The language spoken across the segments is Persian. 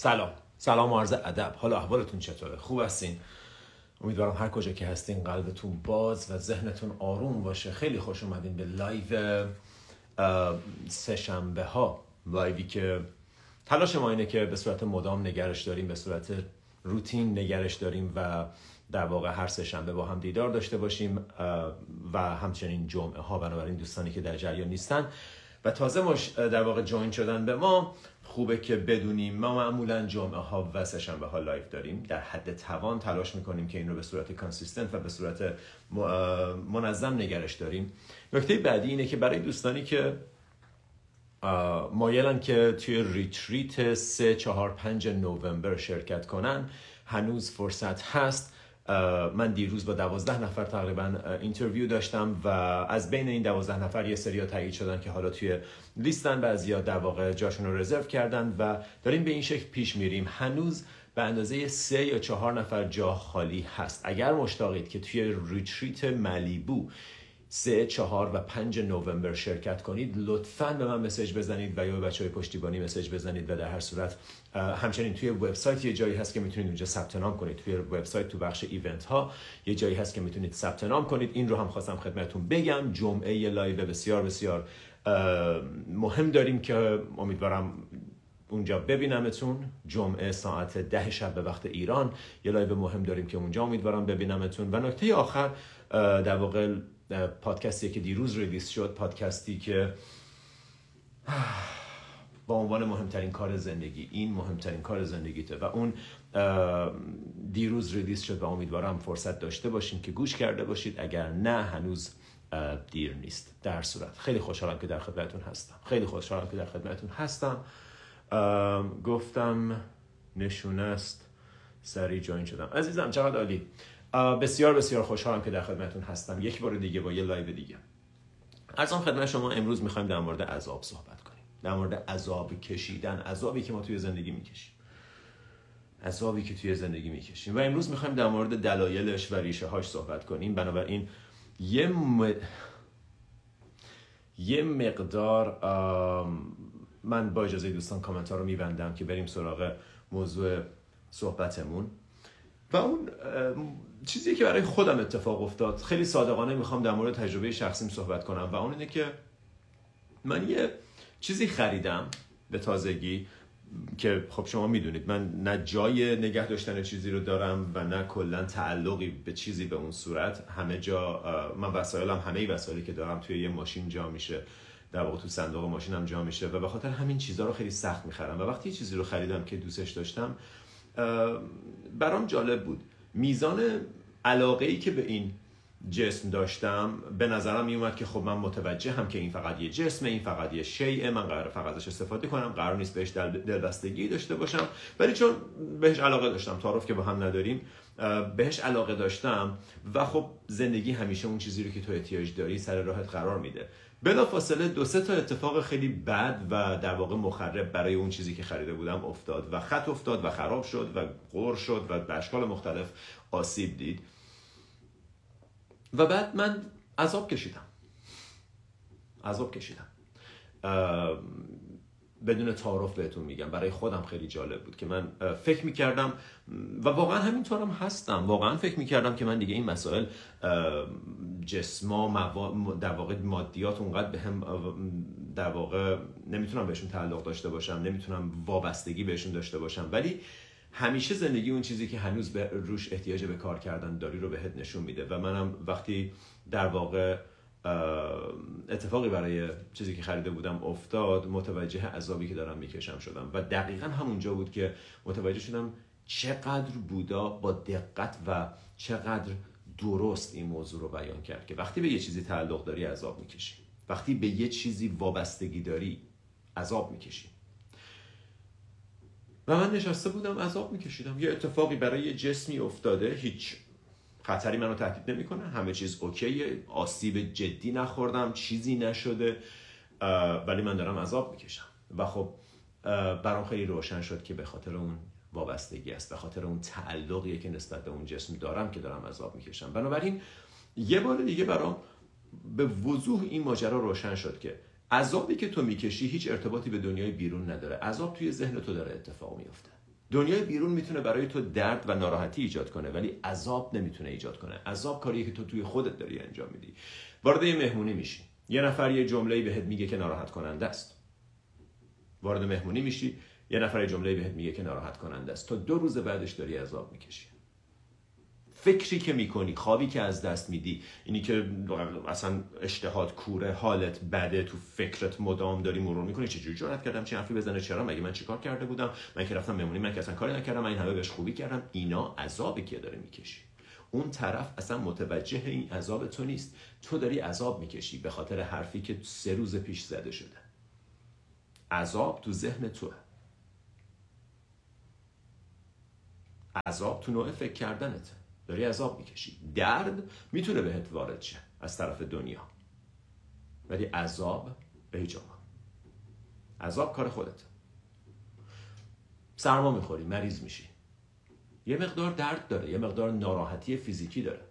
سلام. سلام عرض ادب. حالا احوالتون چطوره؟ خوب هستین؟ امیدوارم هر کجا که هستین قلبتون باز و ذهنتون آروم باشه. خیلی خوش اومدین به لایو سه شنبه ها. لایوی که تلاش ما اینه که به صورت مدام نگهش داریم به صورت روتین نگهش داریم و در واقع هر سه شنبه با هم دیدار داشته باشیم و همچنین جمعه ها. بنابراین دوستانی که در جریان نیستن و تازه مش در واقع join شدن به ما خوبه که بدونیم. ما معمولا جمعه ها و سهشنبه ها لایو داریم. در حد توان تلاش می‌کنیم که این رو به صورت consistent و به صورت منظم نگهش داریم. نکته بعدی اینه که برای دوستانی که مایلن که توی retreat 3 4 5 نوامبر شرکت کنن هنوز فرصت هست. من دیروز با دوازده نفر تقریبا interview داشتم و از بین این دوازده نفر یه سری تایید شدن که حالا توی لیستن بعضیا در واقع جاشون رو رزرو کردن و داریم به این شکل پیش میریم. هنوز به اندازه سه یا چهار نفر جا خالی هست. اگر مشتاقید که توی retreat ملیبو سه چهار و پنج نوامبر شرکت کنید لطفا به من message بزنید و یا به بچه پشتیبانی message بزنید و در هر صورت همچنین توی وبسایت یه جایی هست که می‌تونید اونجا ثبت نام کنید. توی وبسایت تو بخش event ها یه جایی هست که می‌تونید ثبت نام کنید. این رو هم خواستم خدمتتون بگم. جمعه لایو بسیار بسیار مهم داریم که امیدوارم اونجا ببینمتون. جمعه ساعت ده شب به وقت ایران. یه لایو مهم داریم که اونجا امیدوارم ببینمتون. و نکته آخر در واقع پادکستی که دیروز release شد پادکستی که با عنوان مهمترین کار زندگی این مهمترین کار زندگیته و اون دیروز release شد و امیدوارم فرصت داشته باشین که گوش کرده باشید. اگر نه هنوز دیر نیست. در صورت. خیلی خوشحالم که در خدمتتون هستم. خیلی خوشحالم که در خدمتتون هستم. گفتم نشونه است سریع join شدم. عزیزم چقدر عالی. بسیار بسیار خوشحالم که در خدمتتون هستم. یک بار دیگه با یه live دیگه. از آن خدمت شما امروز می‌خوایم در مورد عذاب صحبت کنیم. در مورد عذاب کشیدن عذابی که ما توی زندگی می‌کشیم. عذابی که توی زندگی می‌کشیم. و امروز می‌خوایم در مورد دلایلش و ریشه هاش صحبت کنیم. بنابراین یه م... یه مقدار من با اجازه دوستان کامنت ها رو میبندم که بریم سراغ موضوع صحبتمون. و اون چیزی که برای خودم اتفاق افتاد خیلی صادقانه می‌خوام در مورد تجربه شخصیم صحبت کنم و اون اینه که من یه چیزی خریدم به تازگی که خب شما می‌دونید من نه جای نگه داشتن چیزی رو دارم و نه کلا تعلقی به چیزی به اون صورت. همه جا من وسایلم همه وسایلی که دارم توی یه ماشین جا میشه. در واقع تو صندوق ماشینم جا میشه و به خاطر همین چیزها رو خیلی سخت می‌خرم. و وقتی چیزی رو خریدم که دوستش داشتم برام جالب بود. میزان علاقه ای که به این جسم داشتم به نظرم می اومد که خب من متوجه هم که این فقط یه جسمه این فقط یه شیء من قرار فقط ازش استفاده کنم قرار نیست بهش دلبستگی داشته باشم. ولی چون بهش علاقه داشتم تعارف که با هم نداریم بهش علاقه داشتم و خب زندگی همیشه اون چیزی رو که تو احتیاج داری سر راهت قرار میده. بلا فاصله دو سه تا اتفاق خیلی بد و در واقع مخرب برای اون چیزی که خریده بودم افتاد و خط افتاد و خراب شد و غور شد و به اشکال مختلف آسیب دید. و بعد من عذاب کشیدم. عذاب کشیدم. بدون تعارف بهتون میگم. برای خودم خیلی جالب بود که من فکر می‌کردم و واقعا همینطورم هستم. واقعا فکر می‌کردم که من دیگه این مسائل جسما در واقع مادیات اونقدر به هم در واقع نمی‌تونم بهشون تعلق داشته باشم نمی‌تونم وابستگی بهشون داشته باشم. ولی همیشه زندگی اون چیزی که هنوز به روش احتیاج به کار کردن داری رو بهت نشون میده. و منم وقتی در واقع اتفاقی برای چیزی که خریده بودم افتاد متوجه عذابی که دارم می‌کشم شدم. و دقیقا همونجا بود که متوجه شدم چقدر بودا با دقت و چقدر درست این موضوع رو بیان کرد که وقتی به یه چیزی تعلق داری عذاب می‌کشی. وقتی به یه چیزی وابستگی داری عذاب می‌کشی. و من نشسته بودم عذاب میکشیدم. یه اتفاقی برای جسمی افتاده. هیچ خطری منو تهدید نمی‌کنه. همه چیز اوکیه. آسیب جدی نخوردم. چیزی نشده. ولی من دارم عذاب می‌کشم. و خب برام خیلی روشن شد که به خاطر اون وابستگی است. به خاطر اون تعلقیه که نسبت به اون جسم دارم که دارم عذاب می‌کشم. بنابراین یه بار دیگه برام به وضوح این ماجرا روشن شد که عذابی که تو می‌کشی هیچ ارتباطی به دنیای بیرون نداره. عذاب توی ذهن تو داره اتفاق میفته دنیای بیرون می‌تونه برای تو درد و ناراحتی ایجاد کنه ولی عذاب نمی‌تونه ایجاد کنه. عذاب کاریه که تو توی خودت داری انجام میدی. وارد یه مهمونی میشی. یه نفر یه جمله بهت میگه که ناراحت کننده است. وارد مهمونی میشی یه نفر جمله بهت میگه که ناراحت کننده است. تا دو روز بعدش داری عذاب می‌کشی. فکری که می‌کنی خوابی که از دست میدی اینی که اصلا اشتهات کوره حالت بده تو فکرت مدام داری مرور می‌کنی چجوری جرأت کردم؟ چه حرفی بزنه؟ چرا؟ مگه من چیکار کرده بودم؟ من که رفتم مهمونی من که اصلا کاری نکردم من این همه بهش خوبی کردم. اینا عذابی که داره می‌کشی. اون طرف اصلا متوجه این عذاب تو نیست. تو داری عذاب می‌کشی به خاطر حرفی که سه روز پیش زده شده. عذاب تو ذهن توه. عذاب تو نوع فکر کردنته. داری عذاب می‌کشی. درد می‌تونه بهت وارد شه از طرف دنیا. ولی عذاب به هیچ عذاب کار خودت. سرما می‌خوری مریض میشی. یه مقدار درد داره یه مقدار ناراحتی فیزیکی داره.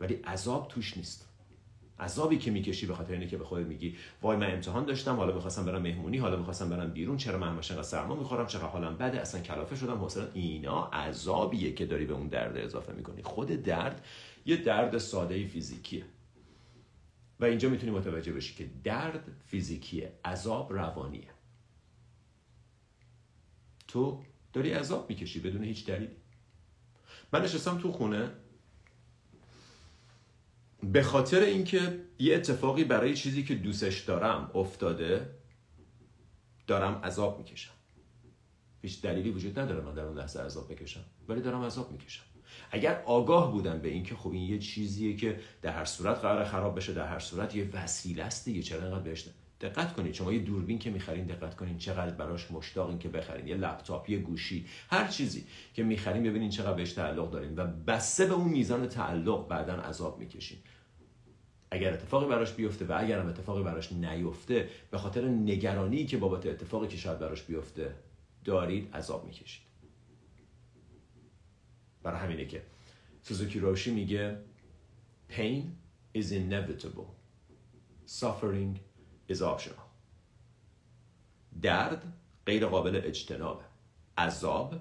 ولی عذاب توش نیست. عذابی که می‌کشی به خاطر اینه که به خودت میگی وای من امتحان داشتم حالا می‌خواستم برم مهمونی حالا می‌خواستم برم بیرون چرا من همش سرما می‌خورم چقدر حالم بده اصلا کلافه شدم. حوصله اینا عذابیه که داری به اون درد اضافه می‌کنی. خود درد یه درد ساده فیزیکیه. و اینجا می‌تونی متوجه بشی که درد فیزیکیه عذاب روانیه. تو داری عذاب می‌کشی بدون هیچ دلیلی. من نشستم تو خونه به خاطر اینکه یه اتفاقی برای چیزی که دوستش دارم افتاده دارم عذاب می‌کشم. هیچ دلیلی وجود نداره من در اون لحظه عذاب بکشم ولی دارم عذاب می‌کشم. اگر آگاه بودم به اینکه خب این یه چیزیه که در هر صورت قرار خراب بشه در هر صورت یه وسیله است دیگه چرا انقدر بهش دقت کنید. شما یه دوربین که می‌خرین دقت کنین چقدر براش مشتاقین که بخرین. یه لپتاپ یه گوشی هر چیزی که می‌خرین ببینین چقدر بهش تعلق دارین و بسته به اون میزان تعلق بعدا عذاب می‌کشین. اگر اتفاقی براش بیفته و اگر هم اتفاقی براش نیفته به خاطر نگرانی که بابت اتفاقی که شاید براش بیفته دارید عذاب می‌کشید. برای همینه که سوزوکی روشی میگه pain is inevitable. Suffering is optional. درد غیر قابل اجتنابه. عذاب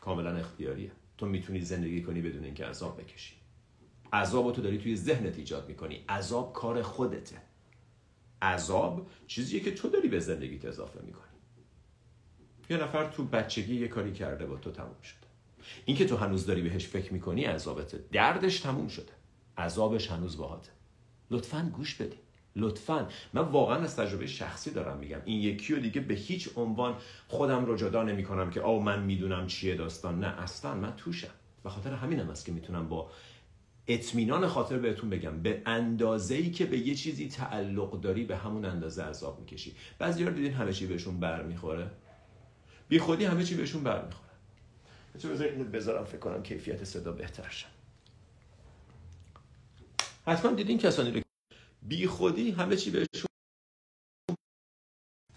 کاملا اختیاریه. تو می‌تونی زندگی کنی بدون اینکه عذاب بکشی. عذاب تو داری توی ذهنت ایجاد می‌کنی. عذاب کار خودته. عذاب چیزیه که تو داری به زندگیت اضافه می‌کنی. یه نفر تو بچگی یه کاری کرده با تو تموم شده. این که تو هنوز داری بهش فکر می‌کنی عذابته دردش تموم شده. عذابش هنوز باهاته. لطفا گوش بدی. لطفا. من واقعا از تجربه شخصی دارم میگم. این یکی و دیگه به هیچ عنوان خودم رو جدا نمی کنم که آو من می‌دونم چیه داستان. نه اصلا من توشم. به خاطر همینم است که می‌تونم با اطمینان خاطر بهتون بگم. به اندازه ای که به یه چیزی تعلق داری به همون اندازه عذاب می‌کشی. بعضی رو دیدین همه چی بهشون برمیخوره؟ بی خودی همه چی بهشون برمیخوره. بذارید بذارم فکر کنم کیفیت صدا بهتر شد حتما دیدین کسانی رو بی خودی همه چی بهشون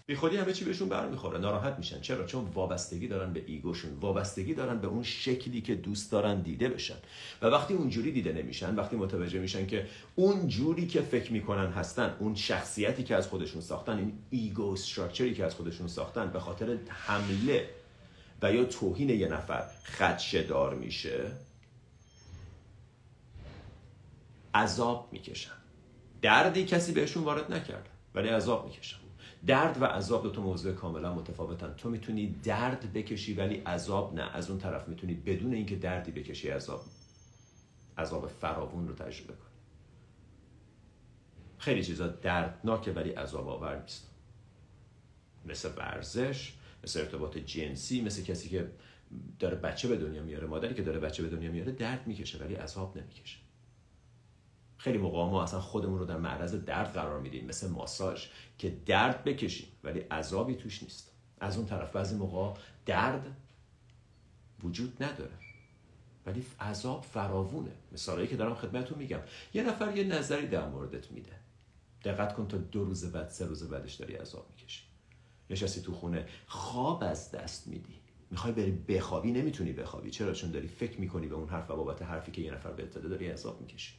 بی خودی همه چی بهشون برمیخوره. ناراحت میشن. چرا؟ چون وابستگی دارن به ایگوشون. وابستگی دارن به اون شکلی که دوست دارن دیده بشن. و وقتی اونجوری دیده نمیشن وقتی متوجه میشن که اون جوری که فکر می‌کنن هستن اون شخصیتی که از خودشون ساختن این ایگو استراکچری که از خودشون ساختن به خاطر حمله و یا توهین یه نفر خدشه دار میشه عذاب می‌کشن. دردی کسی بهشون وارد نکرد ولی عذاب می‌کشن. درد و عذاب دو تا موضوع کاملا متفاوتن. تو می‌تونی درد بکشی ولی عذاب نه. از اون طرف می‌تونی بدون اینکه دردی بکشی عذاب عذاب فراوون رو تجربه کنی. خیلی چیزا دردناکه ولی عذاب آور نیست. مثل ورزش مثل ارتباط جنسی مثل کسی که داره بچه به دنیا میاره مادری که داره بچه به دنیا میاره درد می‌کشه ولی عذاب نمی‌کشه. خیلی موقع ما اصلا خودمون رو در معرض درد قرار میدیم مثل ماساژ که درد بکشیم ولی عذابی توش نیست. از اون طرف بعضی موقع درد وجود نداره ولی عذاب فراوونه. مثالایی که دارم خدمتتون میگم. یه نفر یه نظری در موردت میده. دقت کن تا دو روز بعد سه روز بعدش داری عذاب می‌کشی. نشستی تو خونه خواب از دست میدی. می‌خوای بری بخوابی؟ نمی‌تونی بخوابی. چرا؟ چون داری فکر می‌کنی به اون حرف و بابت حرفی که یه نفر بهت داده داری عذاب می‌کشی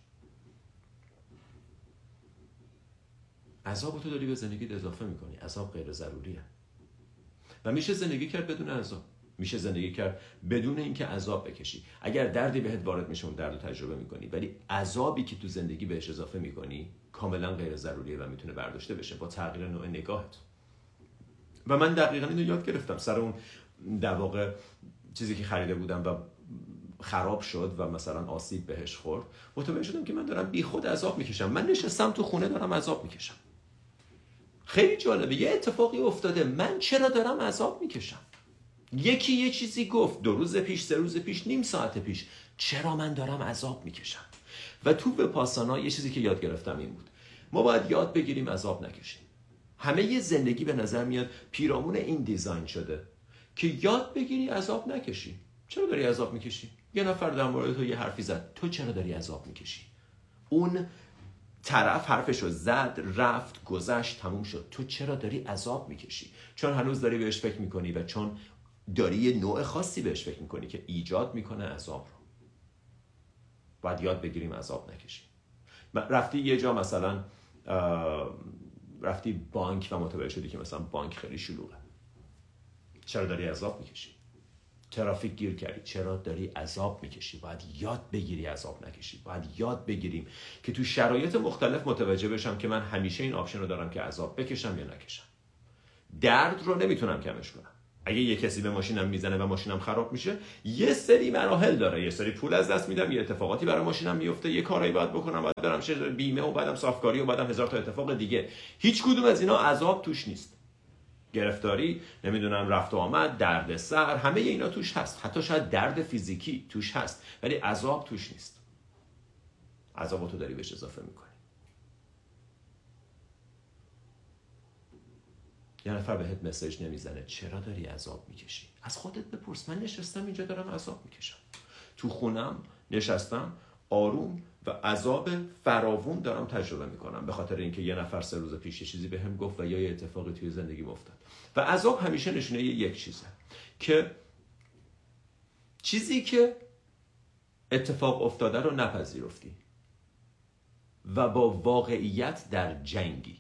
عذاب تو داری به زندگیت اضافه می‌کنی. عذاب غیر ضروریه. و میشه زندگی کرد بدون عذاب. میشه زندگی کرد بدون اینکه عذاب بکشی. اگر دردی بهت وارد میشه اون درد رو تجربه می‌کنی. ولی عذابی که تو زندگی بهش اضافه می‌کنی کاملا غیر ضروریه و می‌تونه برداشته بشه با تغییر نوع نگاهت. و من دقیقا اینو یاد گرفتم. سر اون در واقع چیزی که خریده بودم و خراب شد و مثلا آسیب بهش خورد متوجه شدم که من دارم بیخود عذاب می‌کشم. من نشستم تو خونه دارم عذاب می‌کشم. خیلی جالبه. یه اتفاقی افتاده. من چرا دارم عذاب می‌کشم؟ یکی یه چیزی گفت. دو روز پیش سه روز پیش نیم ساعت پیش. چرا من دارم عذاب می‌کشم؟ و تو به پاسانا یه چیزی که یاد گرفتم این بود. ما باید یاد بگیریم عذاب نکشیم. همه یه زندگی به نظر میاد پیرامون این دیزاین شده که یاد بگیری عذاب نکشی. چرا داری عذاب می‌کشی؟ یه نفر در مورد تو یه حرفی زد. تو چرا داری عذاب می‌کشی؟ اون طرف حرفش رو زد رفت گذشت تموم شد. تو چرا داری عذاب می‌کشی؟ چون هنوز داری بهش فکر می‌کنی و چون داری یه نوع خاصی بهش فکر می‌کنی که ایجاد می‌کنه عذاب رو. باید یاد بگیریم عذاب نکشیم رفتی یه جا مثلا رفتی بانک و متوجه شدی که مثلا بانک خیلی شلوغه. چرا داری عذاب می‌کشی؟ ترافیک گیر کردی. چرا داری عذاب می‌کشی؟ باید یاد بگیری عذاب نکشی. باید یاد بگیریم که تو شرایط مختلف متوجه بشم که من همیشه این option رو دارم که عذاب بکشم یا نکشم. درد رو نمی‌تونم کمش کنم. اگه یه کسی به ماشینم می‌زنه و ماشینم خراب میشه یه سری مراحل داره. یه سری پول از دست میدم یه اتفاقاتی برای ماشینم میفته یه کارایی باید بکنم باید برم بیمه و بعدم صافکاری و بعدم هزار تا اتفاق دیگه. هیچ کدوم از اینا عذاب توش نیست. گرفتاری نمی‌دونم رفت و آمد درد سر همه اینا توش هست. حتی شاید درد فیزیکی توش هست ولی عذاب توش نیست. عذاب تو داری بهش اضافه می‌کنی. یه نفر بهت مسیج نمی‌زنه چرا داری عذاب می‌کشی؟ از خودت بپرس. من نشستم اینجا دارم عذاب می‌کشم. تو خونم نشستم آروم و عذاب فراوون دارم تجربه می‌کنم به خاطر اینکه یه نفر سه روز پیش چیزی به هم گفت و یا یه اتفاقی توی زندگی افتاد. و عذاب همیشه نشونه یک چیزه که چیزی که اتفاق افتاده رو نپذیرفتی و با واقعیت در جنگی.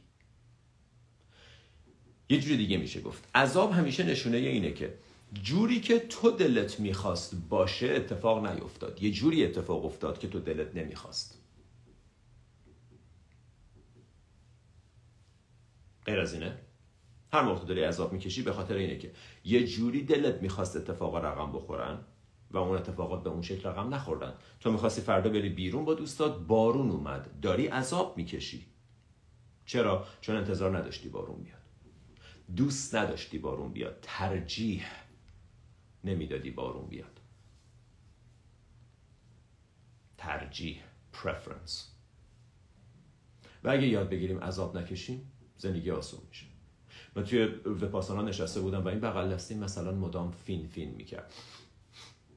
یه جوری دیگه میشه گفت. عذاب همیشه نشونه اینه که جوری که تو دلت می‌خواست باشه اتفاق نیفتاد یه جوری اتفاق افتاد که تو دلت نمی‌خواست. غیر از اینه هر موقع داری عذاب می‌کشی به خاطر اینه که یه جوری دلت می‌خواست اتفاقا رقم بخورن و اون اتفاقات به اون شکل رقم نخوردن. تو می‌خواستی فردا بری بیرون با دوستات بارون اومد. داری عذاب می‌کشی. چرا؟ چون انتظار نداشتی بارون بیاد. دوست نداشتی بارون بیاد. ترجیح نمی‌دادی بارون بیاد. ترجیح preference. و اگه یاد بگیریم عذاب نکشیم زندگی آسون میشه. من توی ویپاسانا نشسته بودم و این بغل دستی مثلا مدام فین فین می‌کرد.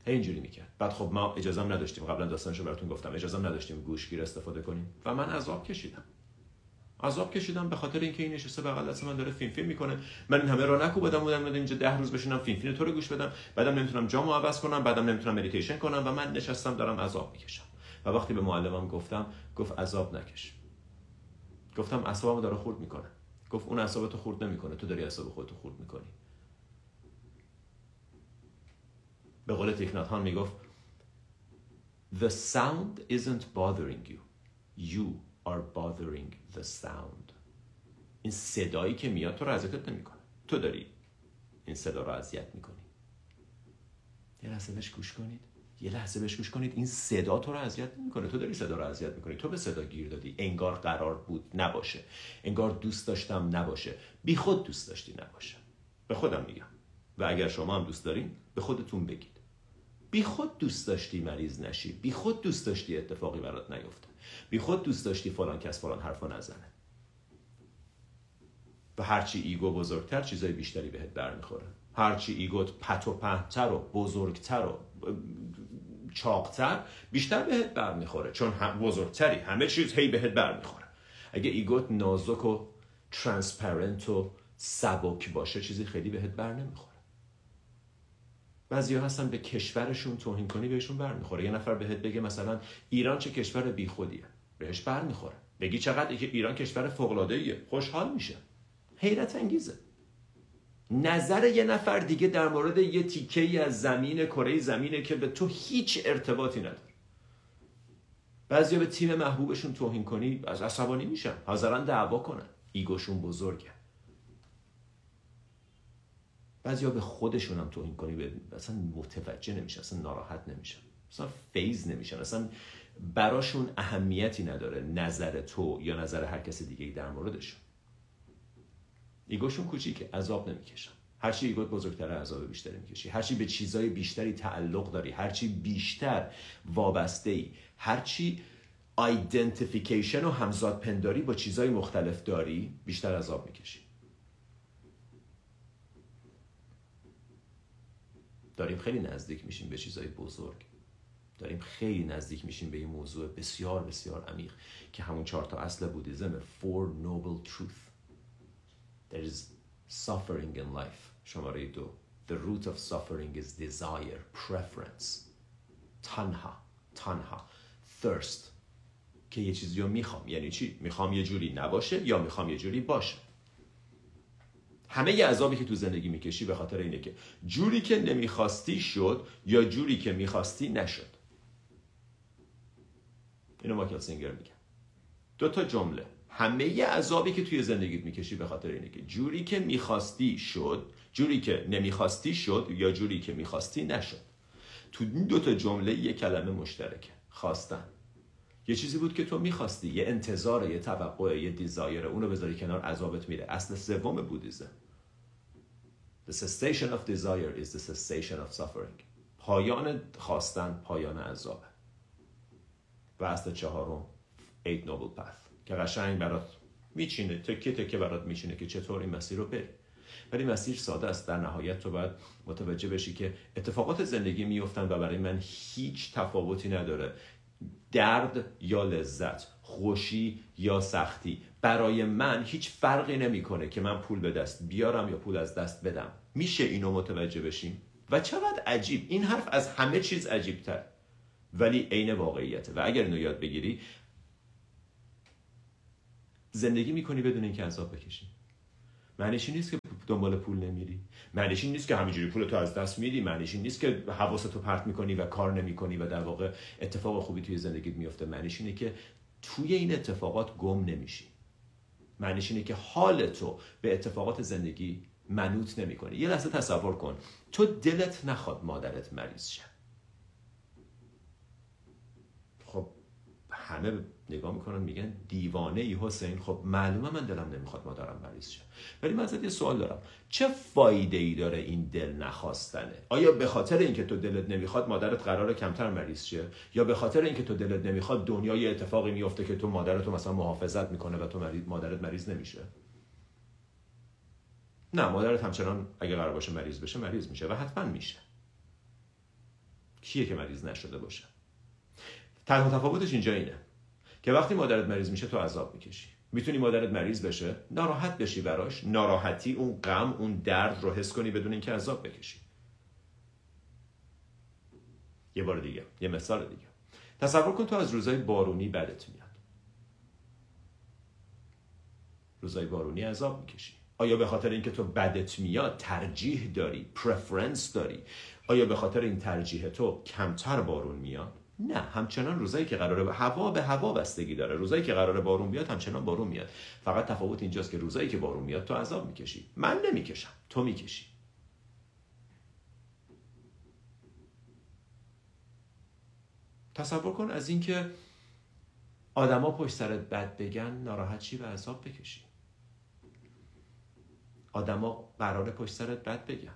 هی اینجوری می‌کرد. بعد خب ما اجازه نداشتیم. قبلا داستانشو براتون گفتم. اجازه نداشتیم گوشگیر استفاده کنیم. و من عذاب کشیدم. عذاب کشیدم به خاطر اینکه این نشسته بغل دست من داره فین فین می‌کنه. من این همه راه نکوبیده بودم بیام اینجا ده روز بشینم فین فین تو رو گوش بدم. بعدم نمی‌تونم جامو عوض کنم بعدم نمی‌تونم مدیتیشن کنم و من نشستم دارم عذاب می‌کشم. و وقتی به معلمم گفتم گفت عذاب نکش. گفتم اعصابمو داره خورد می‌کنه. گفت اون اعصابتو خورد نمی‌کنه تو داری اعصاب خودتو خورد می‌کنی. به قول تیکنات هان می‌گفت The sound isn't bothering you. You are bothering the sound. این صدایی که میاد تو رو اذیتت نمی‌کنه. تو داری این صدا رو اذیت می‌کنی. یه لحظه بهش گوش کنید. یه لحظه بهش گوش کنید. این صدا تو رو اذیت نمی‌کنه. تو داری صدا رو اذیت می‌کنی. تو به صدا گیر دادی. انگار قرار بود نباشه. انگار دوست داشتم نباشه. بی خود دوست داشتی نباشه. به خودم میگم. و اگر شما هم دوست دارین به خودتون بگید. بی خود دوست داشتی مریض نشی. بی خود دوست داشتی اتفاقی برات نیفته بی خود دوست داشتی فلان کس فلان حرفو نزنه. و هرچی ego بزرگتر چیزای بیشتری بهت برمیخوره. هرچی ego ت پت و پهن‌تر و بزرگتر و چاقتر بیشتر بهت برمیخوره. چون هم بزرگتری همه چیز هی بهت برمیخوره. اگه ego ت نازک و transparent و سبک باشه چیزی خیلی بهت بر نمی‌خوره بعضی هستن به کشورشون توهین کنی بهشون برمیخوره. یه نفر بهت بگه مثلا ایران چه کشور بیخودیه؟ بهش برمیخوره. بگی چقدر ایران کشور فوق خوشحال میشه. حیرت انگیزه. نظر یه نفر دیگه در مورد یه تیکه ای از زمین کره زمینه که به تو هیچ ارتباطی نداره. بعضیا به تیم محبوبشون توهین کنی از عصبانی میشن. حاضرن دعوا کنن. ایگوشون بزرگه. بعضیا به خودشون هم توهین کنی اصلا متوجه نمیشن اصلا ناراحت نمیشن. اصلا فیز نمیشن. اصلا براشون اهمیتی نداره نظر تو یا نظر هر کس دیگه در موردشون ego شون کوچیکه عذاب نمی‌کشن. هرچی ego ت بزرگتر عذاب بیشتری می‌کشی. هرچی به چیزای بیشتری تعلق داری هرچی بیشتر وابسته ای هرچی identification و همزاد پنداری با چیزای مختلف داری بیشتر عذاب می‌کشی. داریم خیلی نزدیک میشیم به چیزای بزرگ. داریم خیلی نزدیک میشیم به این موضوع بسیار بسیار عمیق که همون چهار تا اصل بودیزم Four Noble Truth. There is suffering in life. شماره دو. The root of suffering is desire, preference. تنها تنها. Thirst. که یه چیزی رو می‌خوام. یعنی چی؟ می‌خوام یه جوری نباشه یا می‌خوام یه جوری باشه؟ همه ی عذابی که تو زندگی می‌کشی به خاطر اینه که جوری که نمی‌خواستی شد یا جوری که می‌خواستی نشد. اینو ماکل سینگر میگه. دو تا جمله. همه ی عذابی که توی زندگیت می‌کشی به خاطر اینه که جوری که می‌خواستی شد جوری که نمی‌خواستی شد یا جوری که می‌خواستی نشد. تو این دو تا جمله یه کلمه مشترکه. خواستن. یه چیزی بود که تو می‌خواستی. یه انتظار یه توقع یه دیزایر. اونو بذاری کنار عذابت میره. اصل سوم بودیزم. The cessation of desire is the cessation of suffering. پایان خواستن پایان عذابه و اصل چهارم Eight Noble Path. که قشنگ برات میچینه تکه تکه برات میچینه که چطور این مسیر رو بری. ولی مسیر ساده است. در نهایت تو باید متوجه بشی که اتفاقات زندگی میفتن و برای من هیچ تفاوتی نداره. درد یا لذت خوشی یا سختی. برای من هیچ فرقی نمی‌کنه که من پول به دست بیارم یا پول از دست بدم. میشه اینو متوجه بشیم؟ و چقدر عجیب. این حرف از همه چیز عجیب تر ولی عین واقعیته. و اگر اینو یاد بگیری زندگی می‌کنی بدون اینکه عذاب بکشی. معنیش نیست که دنبال پول نمیری. معنیش نیست که همینجوری پول تو از دست میدی. معنیش نیست که حواستو پرت می‌کنی و کار نمی‌کنی و در واقع اتفاق خوبی توی زندگیت میفته معنیش اینه که توی این اتفاقات گم نمیشی. معنیش اینه که حال تو به اتفاقات زندگی منوط نمی‌کنی. یه لحظه تصور کن. تو دلت نخواد مادرت مریض شه. خب همه نگاه می‌کنن میگن دیوانه ای حسین. خب معلومه من دلم نمی‌خواد مادرم مریض شه. ولی من ازت یه سوال دارم. چه فایده ای داره این دل نخواستنه؟ آیا به خاطر اینکه تو دلت نمی‌خواد مادرت قرار کمتر مریض شه؟ یا به خاطر اینکه تو دلت نمی‌خواد دنیا یه اتفاقی میفته که تو مادرتو مثلا محافظت می‌کنه و تو مادرت مریض نمیشه؟ نه مادرت همچنان اگه قرار باشه مریض بشه مریض میشه و حتما میشه. کیه که مریض نشده باشه؟ تنها تفاوتش اینجا اینه که وقتی مادرت مریض میشه تو عذاب می‌کشی. می‌تونی مادرت مریض بشه ناراحت بشی براش ناراحتی اون غم اون درد رو حس کنی بدون اینکه عذاب بکشی. یه بار دیگه یه مثال دیگه. تصور کن تو از روزای بارونی بدت میاد. روزای بارونی عذاب می‌کشی. آیا به خاطر اینکه تو بدت میاد ترجیح داری پرفرنس داری آیا به خاطر این ترجیح تو کمتر بارون میاد؟ نه همچنان روزایی که قراره هوا به هوا بستگی داره. روزایی که قراره بارون بیاد همچنان بارون میاد. فقط تفاوت اینجاست که روزایی که بارون میاد تو عذاب می‌کشی. من نمی‌کشم تو می‌کشی. تصور کن از اینکه آدما پشت سرت بد بگن ناراحت چی و عذاب بکشی. آدما قراره پشت سرت بد بگن.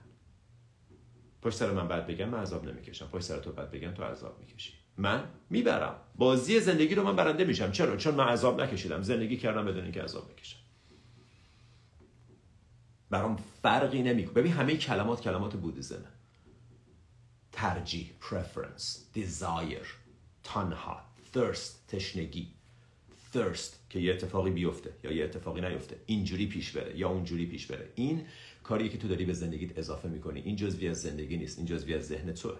پشت سر من بد بگن من عذاب نمی‌کشم. پشت سر تو بد بگن تو عذاب می‌کشی. من می‌برم. بازی زندگی رو من برنده میشم. چرا؟ چون من عذاب نکشیدم. زندگی کردم بدون اینکه عذاب بکشم. برام فرقی نمی‌کنه. ببین همه کلمات کلمات بودیزمه. ترجیح preference desire تنها thirst تشنگی. Thirst که یه اتفاقی بیفته یا یه اتفاقی نیفته اینجوری پیش بره یا اونجوری پیش بره. این کاری که تو داری به زندگیت اضافه می‌کنی. این جزوی از زندگی نیست این جزوی از ذهن توه.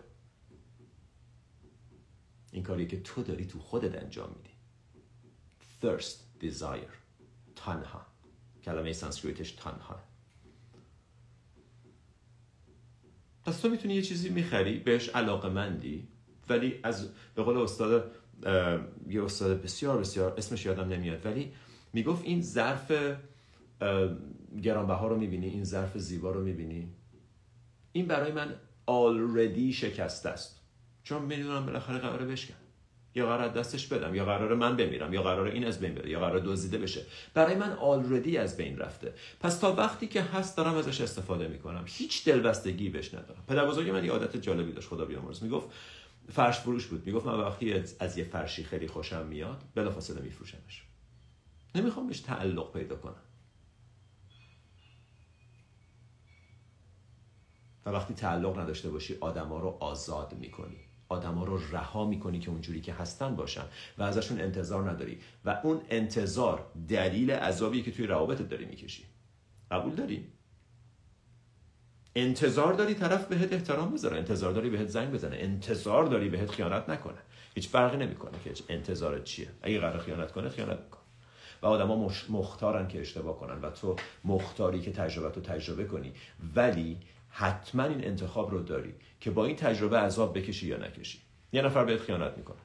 این کاری که تو داری تو خودت انجام میدی. Thirst desire تنها. کلمه سانسکریتش تنها. پس تو می‌تونی یه چیزی می‌خری بهش علاقه مندی ولی از به قول استاد یه استاد بسیار بسیار اسمش یادم نمیاد ولی می‌گفت این ظرف گرانبها رو می‌بینی؟ این ظرف زیبا رو می‌بینی؟ این برای من آلردی شکسته است. چون می‌دونم بالاخره قراره بشکن یا قرار دستش بدم یا قرار من بمیرم یا قرار این از بین بره یا قرار دزدیده بشه. برای من آلردی از بین رفته. پس تا وقتی که هست دارم ازش استفاده می‌کنم. هیچ دلبستگی بهش ندارم. پدر بزرگ من یه عادت جالبی داشت خدا بیامرز می‌گفت فرش فروش بود. می‌گفت من وقتی از یه فرشی خیلی خوشم میاد بلافاصله میفروشمش. نمی‌خوام بهش تعلق پیدا کنم. و وقتی تعلق نداشته باشی آدما رو آزاد می‌کنی. آدما رو رها می‌کنی که اونجوری که هستن باشن و ازشون انتظار نداری. و اون انتظار دلیل عذابی که توی روابطت داری می‌کشی. قبول داری؟ انتظار داری طرف بهت احترام بذاره انتظار داری بهت زنگ بزنه انتظار داری بهت خیانت نکنه. هیچ فرقی نمی‌کنه که انتظارت چیه. اگه قرار خیانت کنه خیانت می‌کنه و آدما مختارن که اشتباه کنن و تو مختاری که تجربه تو تجربه کنی. ولی حتما این انتخاب رو داری که با این تجربه عذاب بکشی یا نکشی. یه نفر بهت خیانت می‌کنه.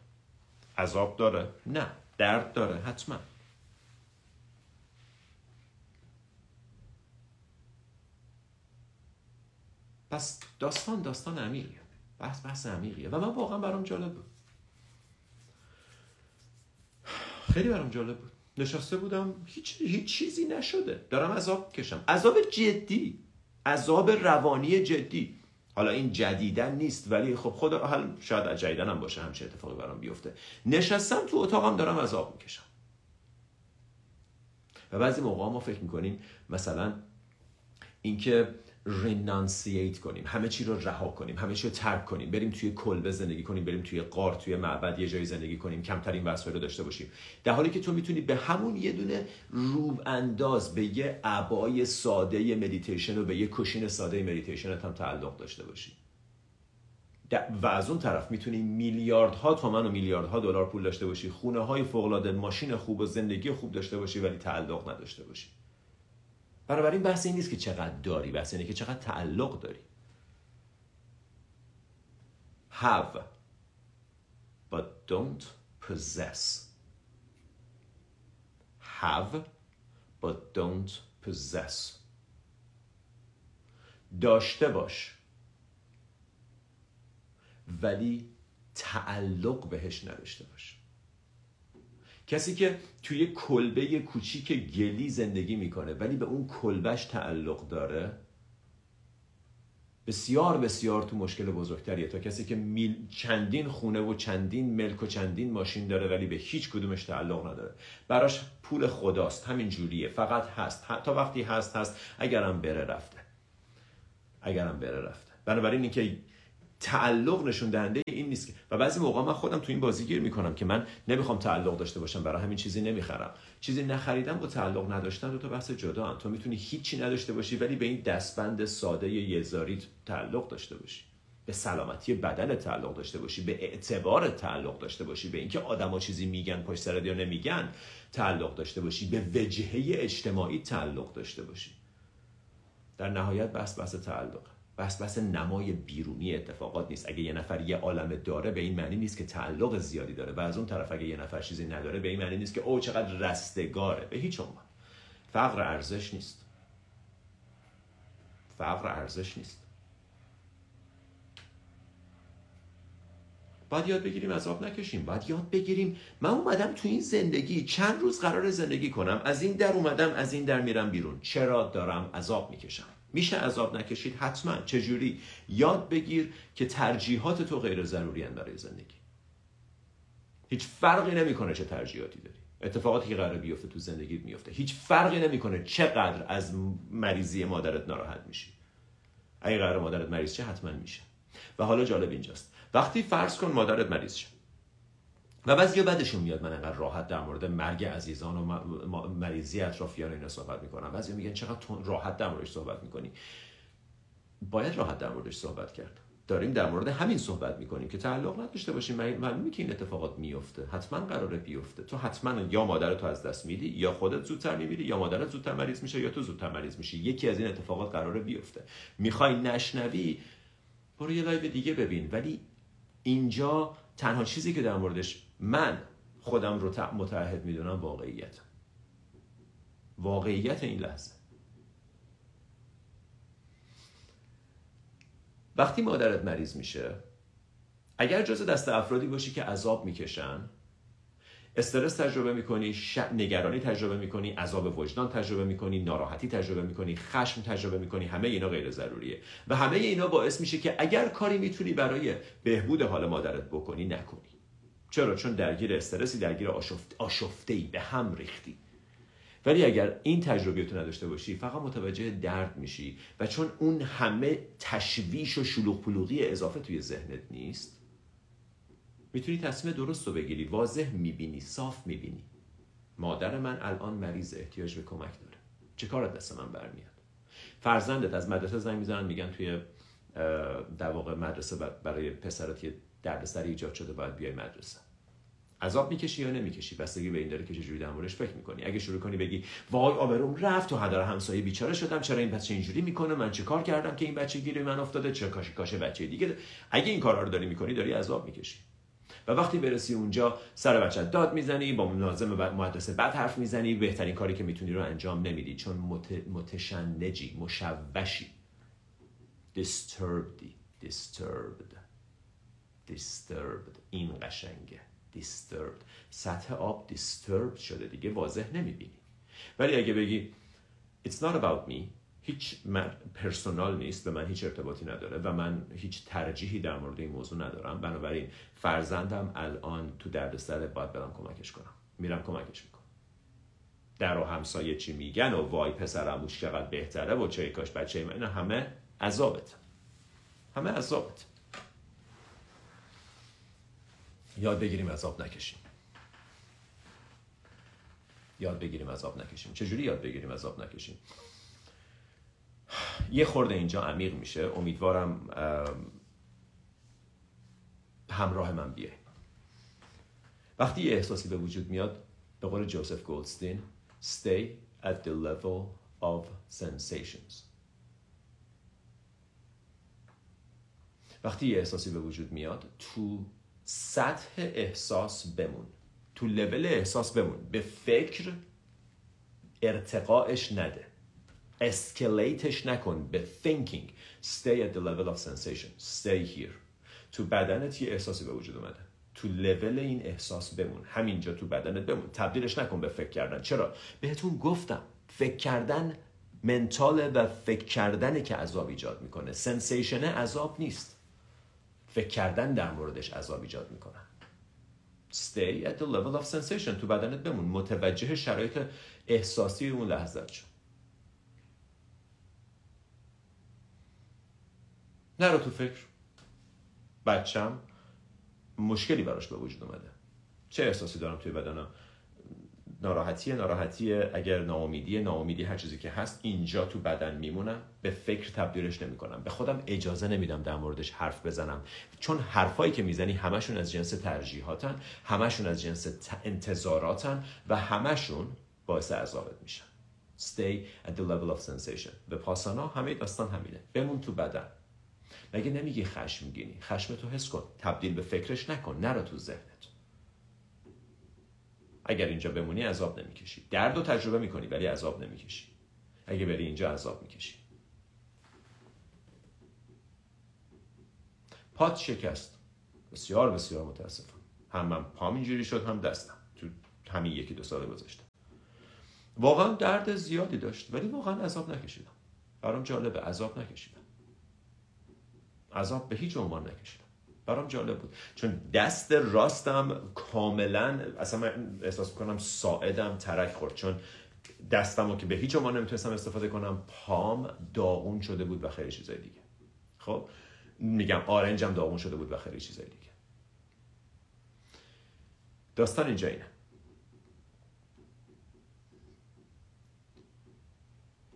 عذاب داره؟ نه. درد داره؟ حتما. پس داستان داستان عمیقیه بحث بحث عمیقیه. و من واقعا برام جالب بود. خیلی برام جالب بود. نشسته بودم هیچ, هیچ چیزی نشده. دارم عذاب کشم. عذاب جدی. عذاب روانی جدی. حالا این جدیدن نیست ولی خب خود حال شاید جدیدن هم باشه همچه اتفاقی برام بیفته. نشستم تو اتاقم دارم عذاب می‌کشم. و بعضی موقع ما فکر می‌کنیم مثلا اینکه renunciate کنیم. همه چی رو رها کنیم. همه چی رو ترک کنیم. بریم توی کلبه زندگی کنیم. بریم توی غار توی معبد یه جایی زندگی کنیم. کمترین وسایل رو داشته باشیم. در حالی که تو می‌تونی به همون یه دونه زیرانداز به یه عبای ساده مدیتیشن و به یه cushion ساده مدیتیشن هم تعلق داشته باشی. و از اون طرف می‌تونی میلیاردها تومن و میلیاردها دلار پول داشته باشی. خونه های فوق ماشین خوب و زندگی خوب داشته باشی ولی تعلق نداشته باشی. بنابراین بحث این نیست که چقدر داری بحث اینه که چقدر تعلق داری. Have but don't possess. Have but don't possess. داشته باش. ولی تعلق بهش نداشته باش. کسی که توی کلبه کوچیک گلی زندگی می‌کنه ولی به اون کلبش تعلق داره بسیار بسیار تو مشکل بزرگتریه. تا کسی که میل چندین خونه و چندین ملک و چندین ماشین داره ولی به هیچ کدومش تعلق نداره. براش پول خداست همین جوریه. فقط هست. تا وقتی هست هست. اگرم بره رفته. اگرم بره رفته. بنابراین اینکه تعلق نشون دهنده این نیست و بعضی موقع من خودم تو این بازی گیر می‌کنم که من نمی‌خوام تعلق داشته باشم برای همین چیزی نمی‌خرم. چیزی نخریدم با تعلق نداشتن دو تا بحث جدا هم. تو می‌تونی هیچی نداشته باشی ولی به این دستبند ساده یزاری تعلق داشته باشی. به سلامتی بدن تعلق داشته باشی به اعتبار تعلق داشته باشی به اینکه آدما چیزی میگن پشت سر یا نمیگن تعلق داشته باشی. به وجهه اجتماعی تعلق داشته باشی. در نهایت بحث بحث تعلق. بس نمای بیرونی اتفاقات نیست. اگه یه نفر یه عالم داره به این معنی نیست که تعلق زیادی داره. و از اون طرف اگه یه نفر چیزی نداره به این معنی نیست که او چقدر رستگاره. به هیچ عنوان. فقر ارزش نیست. فقر ارزش نیست. باید یاد بگیریم عذاب نکشیم. باید یاد بگیریم. من اومدم تو این زندگی. چند روز قرار زندگی کنم. از این در اومدم از این در میرم بیرون. چرا دارم عذاب می‌کشم؟ میشه عذاب نکشید حتما. چجوری؟ یاد بگیر که ترجیحات تو غیر ضروری برای زندگی. هیچ فرقی نمی‌کنه چه ترجیحاتی داری. اتفاقاتی که قرار بیفته تو زندگیت میفته هیچ فرقی نمی‌کنه چقدر از مریضی مادرت ناراحت میشی. اگه قرار مادرت مریض شه حتما میشه. و حالا جالب اینجاست. وقتی فرض کن مادرت مریض شه. و بعضی بعدشون میاد من انقدر راحت در مورد مرگ عزیزان و مریضی اطرافیان اینا صحبت می‌کنم. بعضی میگن چقدر راحت در موردش صحبت می‌کنی. باید راحت در موردش صحبت کرد. داریم در مورد همین صحبت می‌کنیم که تعلق نداشته باشیم. معلومه که این اتفاقات میفته حتما قراره بیفته. تو حتما یا مادرتو از دست میدی یا خودت زودتر میمیری یا مادرت زودتر مریض میشه یا تو زودتر مریض میشی. یکی از این اتفاقات قراره بیفته. می‌خوای نشنوی؟ برو یه live دیگه ببین. ولی اینجا تنها چیزی که در موردش من خودم رو متعهد می‌دونم واقعیته. واقعیت این لحظه. وقتی مادرت مریض میشه اگر جز دست افرادی باشی که عذاب می‌کشن استرس تجربه می‌کنی نگرانی تجربه می‌کنی عذاب وجدان تجربه می‌کنی ناراحتی تجربه می‌کنی خشم تجربه می‌کنی همه اینا غیر ضروریه. و همه اینا باعث میشه که اگر کاری می‌تونی برای بهبود حال مادرت بکنی نکنی. چرا؟ چون درگیر استرسی درگیر آشفت آشفته ای به هم ریختی. ولی اگر این تجربه تو نداشته باشی فقط متوجه درد میشی و چون اون همه تشویش و شلوغ پلوغی اضافه توی ذهنت نیست می‌تونی تصمیم درست رو بگیری واضح می‌بینی صاف می‌بینی. مادر من الان مریض احتیاج به کمک داره. چه کار دست من برمیاد؟ فرزندت از مدرسه زنگ می‌زنن میگن توی در واقع مدرسه برای پسرت یه دردسر ایجاد شده باید بیای مدرسه. عذاب می‌کشی یا نمی‌کشی؟ بستگی به این داره که چجوری در موردش فکر می‌کنی. اگه شروع کنی بگی وای آبروم رفت تو هدر همسایه بیچاره شدم چرا این بچه اینجوری می‌کنه؟ من چه کار کردم که این بچه گیره من افتاده؟ چه کاش کاش بچه دیگه اگه این کارا رو داری می‌کنی داری عذاب می‌کشی. و وقتی برسی اونجا سر بچه داد می‌زنی با ملازم مدرسه بعد حرف می‌زنی. بهترین کاری که می‌تونی رو انجام نمیدی. چون مت... متشنجی مشوشی. Disturbed disturbed. Disturbed. این قشنگه. Disturbed. سطح آب disturbed شده دیگه واضح نمی‌بینی. ولی اگه بگی it's not about me هیچ پرسونال نیست به من هیچ ارتباطی نداره و من هیچ ترجیحی در مورد این موضوع ندارم. بنابراین فرزندم الان تو دردسر باید برم کمکش کنم. میرم کمکش می‌کنم. در و همسایه چی میگن و وای پسرم چقدر بهتره و چه کاش بچه من همه عذابت. همه عذابت. یاد بگیریم عذاب نکشیم. یاد بگیریم عذاب نکشیم. چجوری یاد بگیریم عذاب نکشیم؟ یه خورده اینجا عمیق میشه. امیدوارم همراه من بیه. وقتی یه احساسی به وجود میاد به قول جوزف گولدستین stay at the level of sensations. وقتی یه احساسی به وجود میاد تو سطح احساس بمون. تو لول احساس بمون. به فکر ارتقاش نده. اسکلیتش نکن. به thinking. Stay at the level of sensation. Stay here. تو بدنت یه احساسی به وجود اومده. تو لول این احساس بمون. همینجا تو بدنت بمون. تبدیلش نکن به فکر کردن. چرا؟ بهتون گفتم. فکر کردن منتال و فکر کردنه که عذاب ایجاد می‌کنه. سنسیشن عذاب نیست. فکر کردن در موردش عذاب ایجاد می‌کنه stay at the level of sensation تو بدنت بمون. متوجه شرایط احساسی اون لحظه شو. نرو تو فکر. بچم مشکلی براش به وجود اومده. چه احساسی دارم توی بدنم؟ ناراحتی ناراحتی اگر ناامیدی ناامیدی هر چیزی که هست اینجا تو بدن میمونم به فکر تبدیلش نمی‌کنم. به خودم اجازه نمیدم در موردش حرف بزنم. چون حرفایی که می‌زنی همشون از جنس ترجیحاتن همشون از جنس انتظاراتن و همشون باعث عذابت میشن. Stay at the level of sensation. به پاسانا همه داستان همینه. بمون تو بدن. مگه نمیگی خشمگینی؟ خشم تو حس کن. تبدیل به فکرش نکن. نرو تو ذهنت اگر اینجا بمونی عذاب نمی‌کشی. درد رو تجربه می‌کنی ولی عذاب نمی‌کشی. اگه بری اینجا عذاب می‌کشی. پات شکست. بسیار بسیار متاسفم. هم من پام اینجوری شد هم دستم. تو همین یکی دو سال گذاشته واقعا درد زیادی داشت ولی واقعا عذاب نکشیدم. برام جالبه عذاب نکشیدم. عذاب به هیچ عنوان نکشیدم. برام جالب بود. چون دست راستم کاملا اصلا من احساس کنم ساعدم ترک خورد. چون دستم رو که به هیچ عنوان نمی‌تونستم استفاده کنم پام داغون شده بود و خیلی چیزای دیگه. خب؟ میگم آرنجم داغون شده بود و خیلی چیزای دیگه. داستان اینجا اینه.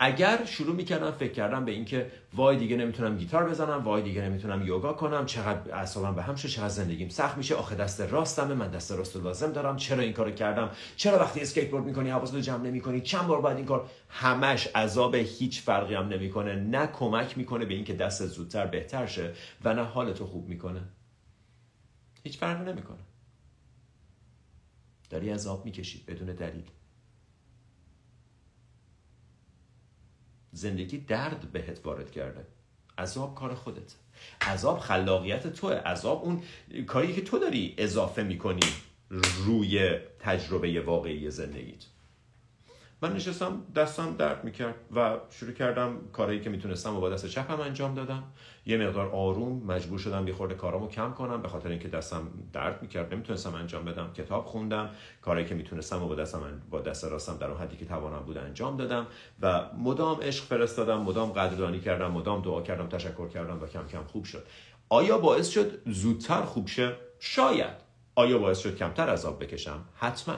اگر شروع می‌کردم فکر کردم به اینکه وای دیگه نمی‌تونم گیتار بزنم وای دیگه نمی‌تونم یوگا کنم چقدر اعصابم به هم شد چقدر زندگیم سخت میشه آخه دست راستمه من دست راست لازم دارم چرا این کارو کردم؟ چرا وقتی اسکیت بورد می‌کنی حواست جمع نمی‌کنی؟ چند بار بعد این کار؟ همش عذاب هیچ فرقی هم نمی‌کنه نه کمک می‌کنه به اینکه دست زودتر بهتر شه و نه حالتو خوب می‌کنه. هیچ فرقی نمی‌کنه. داری عذاب می‌کشی بدون دلیل. زندگی درد بهت وارد کرده. عذاب کار خودت. عذاب خلاقیت توه. عذاب اون کاری که تو داری اضافه می‌کنی روی تجربه واقعی زندگیت. من نشستم دستم درد می‌کرد و شروع کردم کارهایی که می‌تونستم و با دست چپم انجام دادم. یه مقدار آروم مجبور شدم یه خورده کارامو کم کنم به خاطر اینکه دستم درد می‌کرد. نمی‌تونستم انجام بدم. کتاب خوندم کارهایی که می‌تونستم و با دستم با دست راستم در اون حدی که توانم بود انجام دادم و مدام عشق فرستادم مدام قدردانی کردم مدام دعا کردم تشکر کردم و کم کم خوب شد. آیا باعث شد زودتر خوب شه؟ شاید. آیا باعث شد کمتر عذاب بکشم؟ حتما.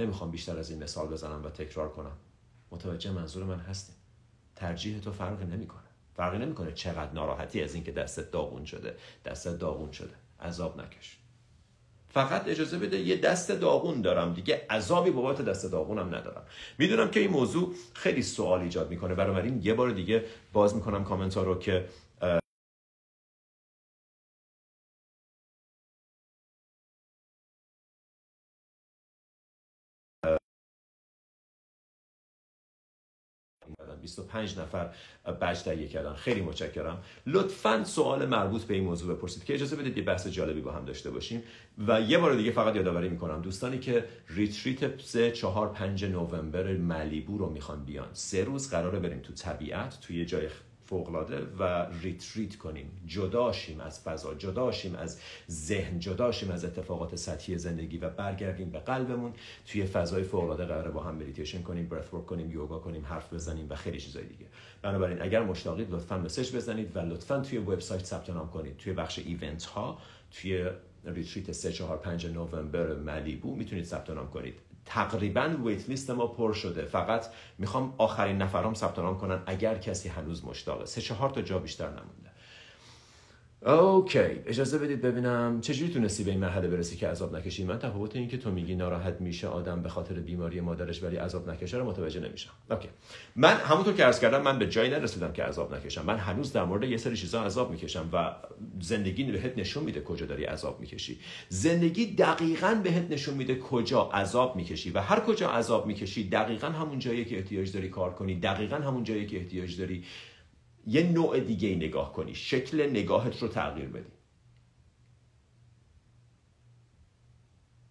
نمی‌خوام بیشتر از این مثال بزنم و تکرار کنم. متوجه منظور من هستیم ترجیح تو فرقی نمی‌کنه. فرقی نمی‌کنه چقدر ناراحتی از اینکه دستت داغون شده. دستت داغون شده. عذاب نکش. فقط اجازه بده یه دست داغون دارم دیگه. عذابی بابت دست داغونم ندارم. می‌دونم که این موضوع خیلی سوال ایجاد می‌کنه. بنابراین یه بار دیگه باز می‌کنم کامنت ها رو که 25 نفر بچ تهیه کردن. خیلی متشکرم. لطفا سوال مربوط به این موضوع بپرسید که اجازه بدید یه بحث جالبی با هم داشته باشیم. و یه بار دیگه فقط یادآوری می‌کنم دوستانی که retreat 3 4 5 نوامبر مالیبو رو می‌خوان بیان. سه روز قراره بریم تو طبیعت توی جای فوق‌العاده و retreat کنیم. جداشیم از فضا جداشیم از ذهن جداشیم از اتفاقات سطحی زندگی و برگردیم به قلبمون. توی فضای فوق‌العاده قراره با هم مدیتیشن کنیم breathwork کنیم یوگا کنیم حرف بزنیم و خیلی چیزای دیگه. بنابراین اگر مشتاقید لطفا message بزنید و لطفا توی وبسایت ثبت نام کنید. توی بخش event ها توی retreat 3 4 5 نوامبر مالیبو می‌تونید ثبت نام کنید. تقریبا waitlist ما پر شده. فقط می‌خوام آخرین نفرام ثبت نام کنن اگر کسی هنوز مشتاقه. سه چهار تا جا بیشتر نمونده. okay اجازه بدید ببینم چجوری تونستی به این مرحله برسی که عذاب نکشی؟ من تفاوت این که تو میگی ناراحت میشه آدم به خاطر بیماری مادرش ولی عذاب نکشه رو متوجه نمیشم. okay. من همونطور که عرض کردم من به جایی نرسیدم که عذاب نکشم. من هنوز در مورد یه سری چیزا عذاب می‌کشم و زندگی بهت نشون میده کجا داری عذاب می‌کشی. زندگی دقیقا بهت نشون میده کجا عذاب می‌کشی و هر کجا عذاب می‌کشی دقیقا همون جایی که احتیاج داری کار کنی دقیقا همون جایی که احتیاج داری یه نوع دیگه ای نگاه کنی. شکل نگاهت رو تغییر بدی.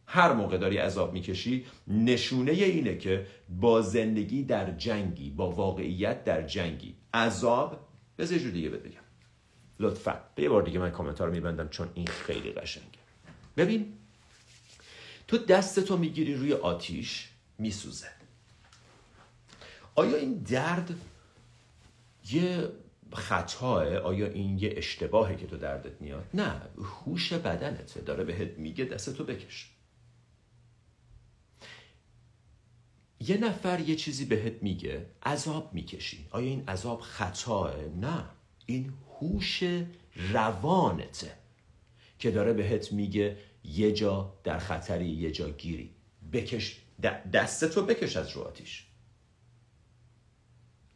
هر موقع داری عذاب می‌کشی نشونه اینه که با زندگی در جنگی با واقعیت در جنگی. عذاب بذار یه جور دیگه بگم. لطفا. به یه بار دیگه من کامنتار رو میبندم چون این خیلی قشنگه. ببین تو دستتو می‌گیری روی آتیش میسوزه. آیا این درد یه خطاه آیا این یه اشتباهه که تو دردت میاد؟ نه هوش بدنته داره بهت میگه دستتو بکش. یه نفر یه چیزی بهت میگه عذاب می‌کشی. آیا این عذاب خطاه نه. این هوش روانته که داره بهت میگه یه جا در خطری یه جا گیری. بکش دستتو بکش از رو آتیش.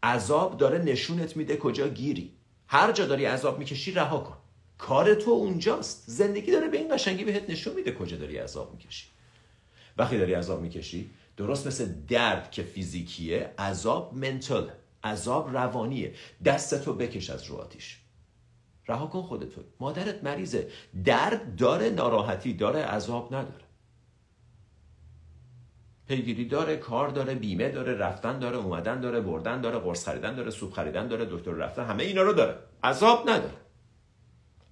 عذاب داره نشونت میده کجا گیری. هر جا داری عذاب می‌کشی رها کن. کار تو اونجاست. زندگی داره به این قشنگی بهت نشون میده کجا داری عذاب می‌کشی. وقتی داری عذاب می‌کشی درست مثل درد که فیزیکیه عذاب منتال عذاب روانیه. دستتو بکش از رو آتیش. رها کن خودتو. مادرت مریضه. درد داره ناراحتی داره عذاب نداره. پیگیری داره کار داره بیمه داره رفتن داره اومدن داره بردن داره قرص خریدن داره سوپ خریدن داره دکتر رفتن همه اینا رو داره. عذاب نداره.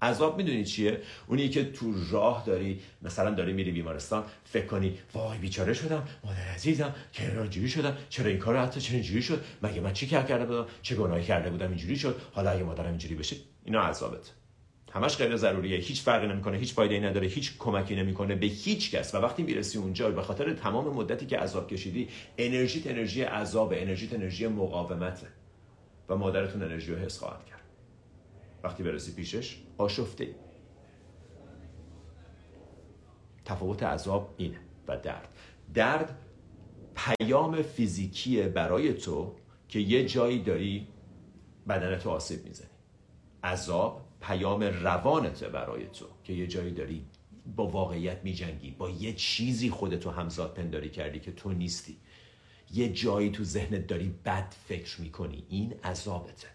عذاب می‌دونی چیه؟ اونی که تو راه داری مثلا داری میری بیمارستان فکر کنی وای بیچاره شدم مادر عزیزم چرا اینجوری شدم چرا این کار حتی چرا اینجوری شد؟ مگه من چی کرده بودم؟ چه گناهی کرده بودم؟ اینجوری شد؟ حالا اگه مادرم اینجوری بشه اینا عذابت همش غیر ضروریه. هیچ فرقی نمی‌کنه هیچ فایده نداره هیچ کمکی نمی‌کنه به هیچ کس. و وقتی می‌رسی اونجا به خاطر تمام مدتی که عذاب کشیدی انرژیت انرژی عذاب انرژیت انرژی مقاومته. و مادرتون انرژی رو حس خواهد کرد. وقتی برسی پیشش آشفته تفاوت عذاب اینه و درد. درد پیام فیزیکی برای تو که یه جایی داری بدنتو آسیب می‌زنی. عذاب پیام روانته برای تو که یه جایی داری با واقعیت میجنگی با یه چیزی خودتو همزاد پنداری کردی که تو نیستی. یه جایی تو ذهنت داری بد فکر می‌کنی. این عذابته.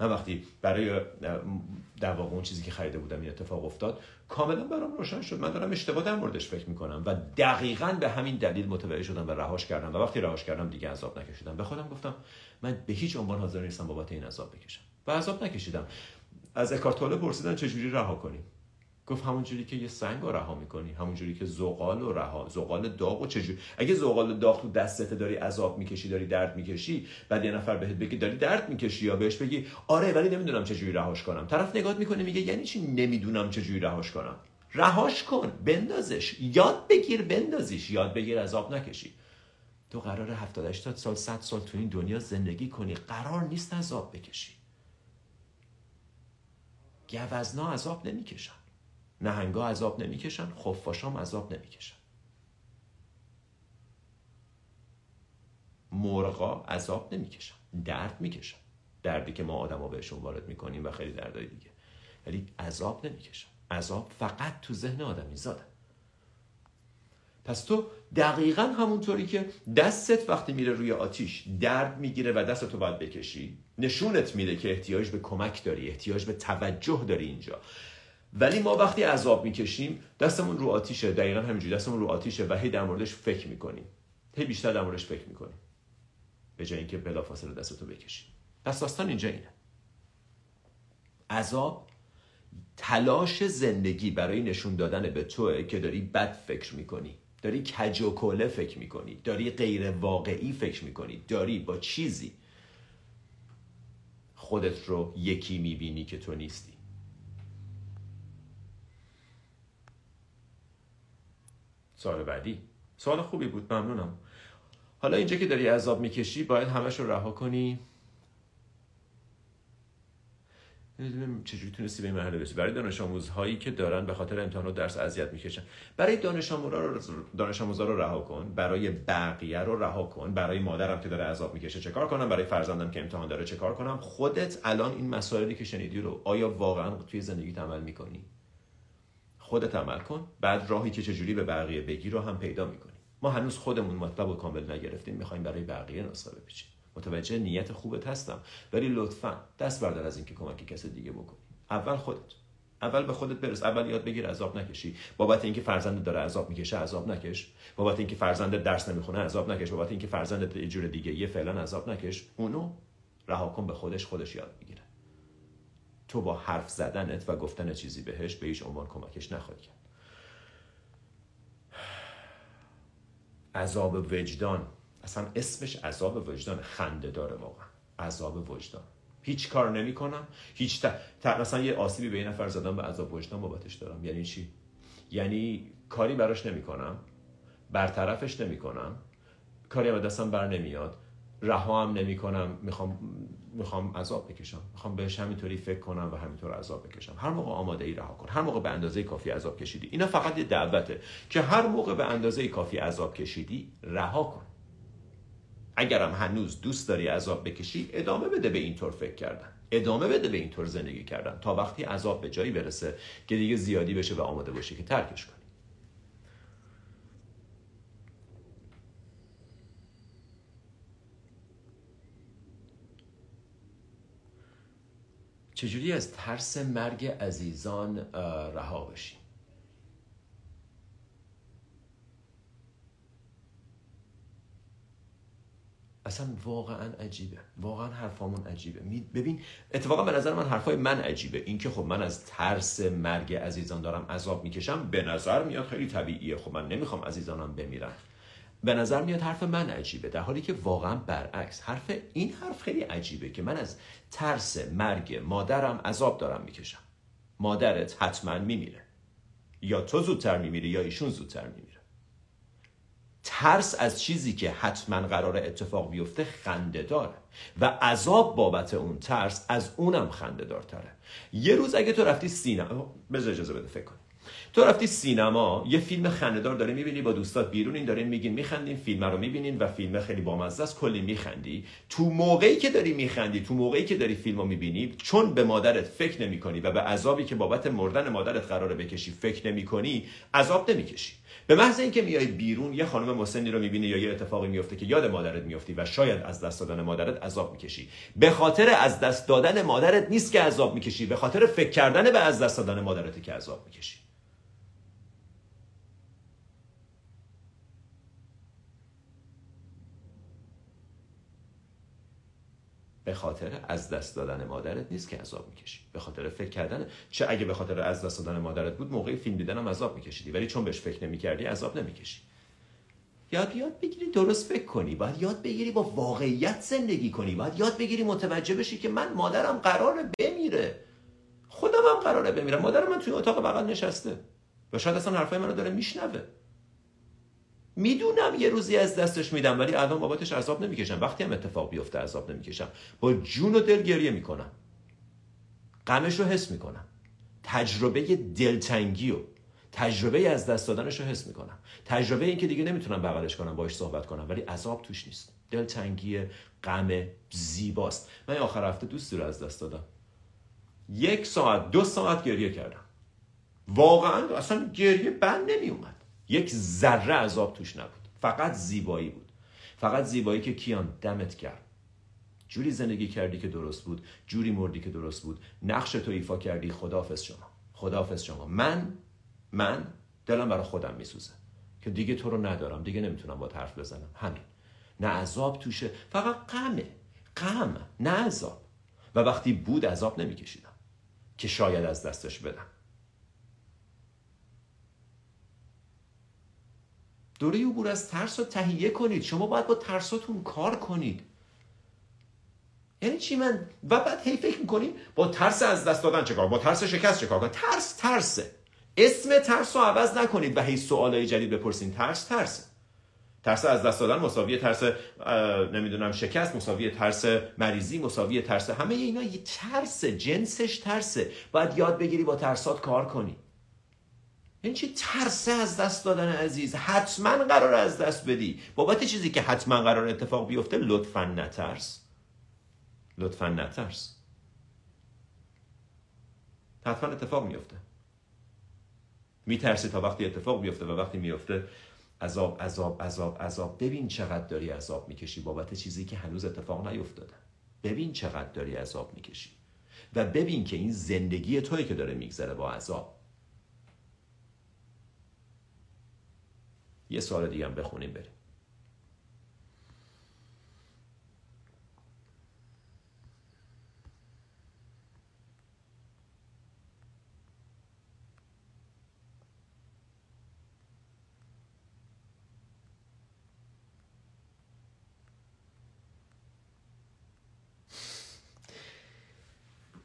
من وقتی برای در واقع اون چیزی که خریده بودم این اتفاق افتاد کاملا برام روشن شد. من دارم اشتباه در موردش فکر می‌کنم و دقیقا به همین دلیل متوجه شدم و رهاش کردم. و وقتی رهاش کردم دیگه عذاب نکشیدم. به خودم گفتم من به هیچ عنوان حاضر نیستم بابت این عذاب بکشم. و عذاب نکشیدم. از اکارتوله پرسیدن چجوری رها کنیم. گفت همون جوری که یه سنگ رو رها می‌کنی همون جوری که زغال رو رها زغال داغ و چجوری اگه زغال داغ تو دستت داری عذاب می‌کشی داری درد می‌کشی بعد یه نفر بهت بگی داری درد می‌کشی یا بهش بگی آره ولی نمی‌دونم چجوری رهاش کنم. طرف نگاه می‌کنه میگه یعنی چی نمی‌دونم چجوری رهاش کنم؟ رهاش کن بندازش. یاد بگیر بندازیش. یاد بگیر عذاب نکشی. تو قرار 70 80 سال 100 سال تو این دنیا زندگی کنی. قرار نیست عذاب بکشی. گوزنا عذاب نمی‌کشن. نهنگا عذاب نمی‌کشن. خفاشام عذاب نمی‌کشن. مرغا عذاب نمی‌کشن. درد می‌کشن. دردی که ما آدما بهشون وارد می‌کنیم و خیلی دردای دیگه. ولی عذاب نمی‌کشن. عذاب فقط تو ذهن آدمی زاده پس تو دقیقا همونطوری که دستت وقتی میره روی آتیش درد می‌گیره و دستتو باید بکشی. نشونت میده که احتیاج به کمک داری احتیاج به توجه داری اینجا. ولی ما وقتی عذاب می‌کشیم دستمون رو آتیشه. دقیقا همینجوری دستمون رو آتیشه و هی در موردش فکر می‌کنیم. هی بیشتر در موردش فکر می‌کنیم. به جای اینکه بلافاصله دستتو بکشیم. پس داستان اینجا اینه. عذاب تلاش زندگی برای نشون دادن به توه که داری بد فکر می‌کنی. داری کج و کله فکر می‌کنی داری غیر واقعی فکر می‌کنی داری با چیزی. خودت رو یکی می‌بینی که تو نیستی. سوال بعدی؟ سوال خوبی بود ممنونم. حالا اینجا که داری عذاب می‌کشی باید همش رو رها کنی نمی‌دونم چجوری تونستی به این مرحله برسی. برای دانش آموزهایی که دارن به خاطر امتحانات درس اذیت می‌کشن. برای دانش آموزا رو دانش آموزا رو رها کن. برای بقیه رو رها کن. برای مادرم که داره عذاب می‌کشه چه کار کنم؟ برای فرزندم که امتحان داره چه کار کنم؟ خودت الان این مسائلی که شنیدی رو آیا واقعا توی زندگی عمل می‌کنی؟ خودت عمل کن. بعد راهی که چجوری به بقیه بگی رو هم پیدا می‌کنی. ما هنوز خودمون مطلب و کامل نگرفتیم. می‌خوایم برای بقیه نسخه بپیچیم. متوجه نیت خوبت هستم. ولی لطفا دست بردار از اینکه کمک کس دیگه بکنی. اول خودت. اول به خودت برس. اول یاد بگیر عذاب نکشی. بابت اینکه فرزندت داره عذاب می‌کشه عذاب نکش. بابت اینکه فرزندت درس نمی‌خونه عذاب نکش. بابت اینکه فرزندت یه جور دیگه یه فعلا عذاب نکش. اونو رها کن به خودش. خودش یاد می‌گیره. تو با حرف زدنت و گفتن چیزی بهش به هیچ عنوان کمکش نخواهی کرد. عذاب وجدان. اصلا اسمش عذاب وجدان خنده داره واقعا. عذاب وجدان. هیچ کار نمی کنم هیچ ت... مثلا یه آسیبی به این نفر زدم به عذاب وجدان بابتش دارم. یعنی چی؟ یعنی کاری براش نمی کنم برطرفش نمی کنم کاری به دستم بر نمیاد. رها هم نمی کنم می‌خوام می‌خوام عذاب بکشم. می‌خوام بهش همینطوری فکر کنم و همینطور عذاب بکشم. هر موقع آماده ای رها کن. هر موقع به اندازه کافی عذاب کشیدی. اینا فقط یه دعوته که هر موقع به اندازه کافی عذاب کشیدی رها کن. اگرم هنوز دوست داری عذاب بکشی ادامه بده به اینطور فکر کردن. ادامه بده به اینطور زندگی کردن. تا وقتی عذاب به جایی برسه که دیگه زیادی بشه و آماده باشی که ترکش کنی. چجوری از ترس مرگ عزیزان رها بشیم؟ اصلا واقعا عجیبه. واقعا حرفامون عجیبه. ببین اتفاقا به نظر من حرفای من عجیبه. اینکه خب من از ترس مرگ عزیزان دارم عذاب می‌کشم به نظر میاد خیلی طبیعیه. خب من نمی‌خوام عزیزانم بمیرن به نظر میاد حرف من عجیبه در حالی که واقعا برعکس. حرف این حرف خیلی عجیبه که من از ترس مرگ مادرم عذاب دارم می‌کشم. مادرت حتما میمیره. یا تو زودتر میمیری یا ایشون زودتر میمیره. ترس از چیزی که حتما قرار اتفاق بیفته خنده داره و عذاب بابت اون ترس از اونم خنده دارتره یه روز اگه تو رفتی سینما بذار اجازه بده فکر کن. تو رفتی سینما یه فیلم خندهدار داره می‌بینی با دوستات بیرون این دارین میگین میخندین فیلم رو می‌بینین و فیلم خیلی بامزه است کلی میخندی. تو موقعی که داری میخندی تو موقعی که داری فیلم رو می‌بینی چون به مادرت فکر نمی‌کنی و به عذابی که بابت مردن مادرت قراره بکشی فکر نمی‌کنی عذاب نمی‌کشی. به محض اینکه میای بیرون یه خانم مسنی رو می‌بینی یا یه اتفاقی میفته که یاد مادرت میفتی و شاید از دست دادن مادرت عذاب می‌کشی. به خاطر از دست دادن مادرت نیست که عذاب می‌کشی به خاطر فکر کردن به از دست دادن مادرت که عذاب می‌کشی. به خاطر از دست دادن مادرت نیست که عذاب می‌کشی. به خاطر فکر کردن. چه اگه به خاطر از دست دادن مادرت بود موقع فیلم دیدن هم عذاب میکشیدی. ولی چون بهش فکر نمی‌کردی عذاب نمی‌کشی. یاد یاد بگیری درست فکر کنی. باید یاد بگیری با واقعیت زندگی کنی. باید یاد بگیری متوجه بشی که من مادرم قراره بمیره. خودم هم قراره بمیرم. مادر من توی اتاق بغل نشسته. و شاید اصلا حرفای منو داره میشنوه. می‌دونم یه روزی از دستش میدم ولی الان بابتش عذاب نمی‌کشم. وقتی هم اتفاق بیفته عذاب نمی‌کشم. با جون و دل گریه می‌کنم. غمش رو حس می‌کنم. تجربه دلتنگی و تجربه از دست دادنش رو حس می‌کنم. تجربه این که دیگه نمی‌تونم بغلش کنم باش صحبت کنم ولی عذاب توش نیست. دلتنگی غم زیباست. من آخر هفته دوستی رو از دست دادم. یک ساعت دو ساعت گریه کردم. واقعا اصلا گریه بند نمیومد یک ذره عذاب توش نبود. فقط زیبایی بود. فقط زیبایی که کیان دمت کرد جوری زندگی کردی که درست بود جوری مردی که درست بود. نقش تو ایفا کردی خدافز شما. خدافز شما. من من دلم برای خودم میسوزه که دیگه تو رو ندارم. دیگه نمی‌تونم با حرف بزنم. همین. نه عذاب توشه. فقط غمه. غم. نه عذاب. و وقتی بود عذاب نمیکشیدم. که شاید از دستش بدم. دوره عبور از ترس رو تهیه کنید. شما باید با ترساتون کار کنید. یعنی چی من و بعد هی فکر می‌کنیم با ترس از دست دادن چه کار با ترس شکست چه کار ترس ترسه. اسم ترس رو عوض نکنید و هی سوالای جدید بپرسین. ترس ترسه. ترس از دست دادن مساوی ترس نمی‌دونم شکست مساوی ترس مریضی مساوی ترس همه اینا یه ترس جنسش ترسه. باید یاد بگیری با ترسات کار کنی. این چی ترسه از دست دادن عزیز؟ حتما قرار از دست بدی. بابت چیزی که حتما قرار اتفاق بیفته لطفا نترس. لطفا نترس. حتما اتفاق میفته میترسی تا وقتی اتفاق بیفته و وقتی میفته عذاب عذاب عذاب عذاب. ببین چقدر داری عذاب می‌کشی. بابت چیزی که هنوز اتفاق نیفتاده. ببین چقدر داری عذاب می‌کشی. و ببین که این زندگی توی که داره میگذره با عذاب. یه سال دیگه هم بخونیم بریم.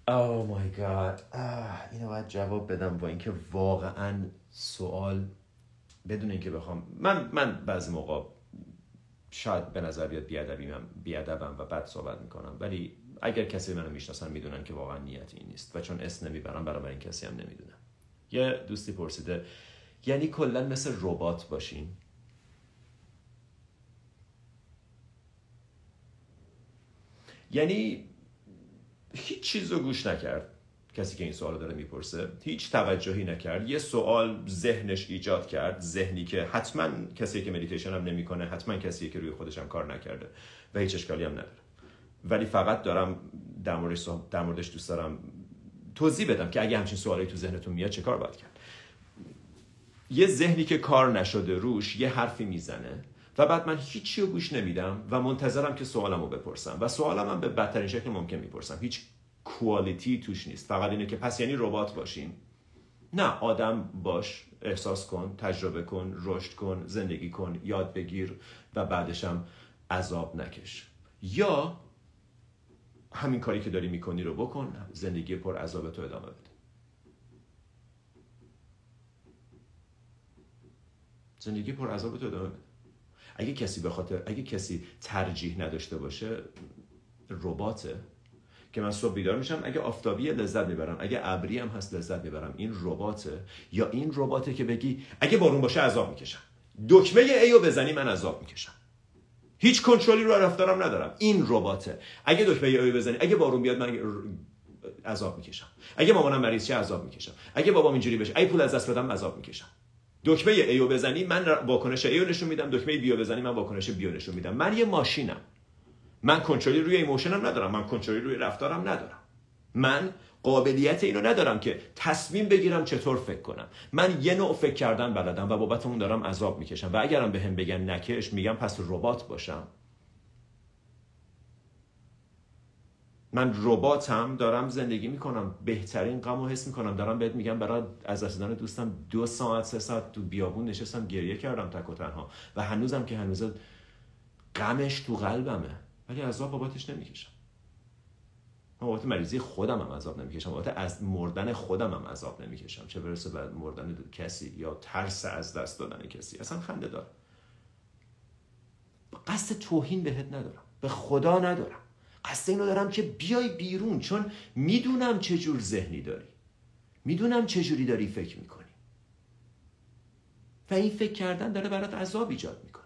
Oh my god. اینو باید جواب بدم با اینکه واقعا سوال بدون اینکه بخوام من من بعضی موقع شاید به نظر بیاد بیادبیم بیادبم و بد صحبت می‌کنم. ولی اگر کسی منو می‌شناسن می‌دونن که واقعا نیت این نیست و چون اسم نمی‌برم برای این کسی هم نمی‌دونم. یه دوستی پرسیده یعنی کلا مثل ربات باشین؟ یعنی هیچ چیز رو گوش نکرد. کسی که این سوال داره می‌پرسه. هیچ توجهی نکرد. یه سوال ذهنش ایجاد کرد. ذهنی که حتما کسی که مدیتیشن هم نمی‌کنه حتما کسی که روی خودش هم کار نکرده و هیچ اشکالی هم نداره. ولی فقط دارم در موردش, در موردش دوست دارم توضیح بدم که اگه همچین سوالی تو ذهنتون میاد چه کار باید کرد. یه ذهنی که کار نشده روش یه حرفی می‌زنه و بعد من هیچی رو گوش نمیدم و منتظرم که سوالمو بپرسم. و سوالم هم به بدترین شکل ممکن می‌پرسم. هیچ کوالیتی توش نیست. فقط اینه که پس یعنی ربات باشیم. نه آدم باش احساس کن تجربه کن رشد کن زندگی کن یاد بگیر و بعدش هم عذاب نکش. یا همین کاری که داری می‌کنی رو بکن زندگی پر عذاب تو ادامه بده. زندگی پر عذاب تو ادامه بده. اگه کسی به خاطر اگه کسی ترجیح نداشته باشه رباته. که من صبح بیدار میشم اگه آفتابی لذت می‌برم اگه ابری هم هست لذت می‌برم. این رباته؟ یا این رباته که بگی اگه بارون باشه عذاب می‌کشم. دکمه ایو بزنی من عذاب می‌کشم. هیچ کنترلی رو رفتارم ندارم. این رباته. اگه دکمه ایو بزنی اگه بارون بیاد من عذاب می‌کشم. اگه مامانم مریض شه عذاب می‌کشم. اگه بابام اینجوری بشه اگه پول از دست بدم عذاب می‌کشم. دکمه A و بزنی من واکنش A و نشون میدم. دکمه B و بزنی من واکنش B و نشون میدم. من یه ماشینم. من کنترلی روی ایموشنم ندارم من کنترلی روی رفتارم ندارم. من قابلیت اینو ندارم که تصمیم بگیرم چطور فکر کنم. من یه نوع فکر کردن بلدم و بابت اون دارم عذاب می‌کشم و اگرم بهم بگن نکش میگم پس ربات باشم. من رباتم دارم زندگی می‌کنم بهترین غم و حس می‌کنم. دارم بهت میگم برای از دست دوستم دو ساعت سه ساعت تو بیابون نشستم گریه کردم تک و تنها. و هنوزم که هنوز غمش تو قلبمه. ولی عذاب بابتش نمی‌کشم. من بابت مریضی خودم هم عذاب نمی‌کشم بابت از مردن خودم هم عذاب نمی‌کشم. چه برسه به مردن کسی یا ترس از دست دادن کسی. اصلا خنده دار قصد توهین بهت ندارم. به خدا ندارم. قصد اینو دارم که بیای بیرون چون می‌دونم چه جور ذهنی داری. می‌دونم چه جوری داری فکر می‌کنی. و این فکر کردن داره برات عذاب ایجاد می‌کنه.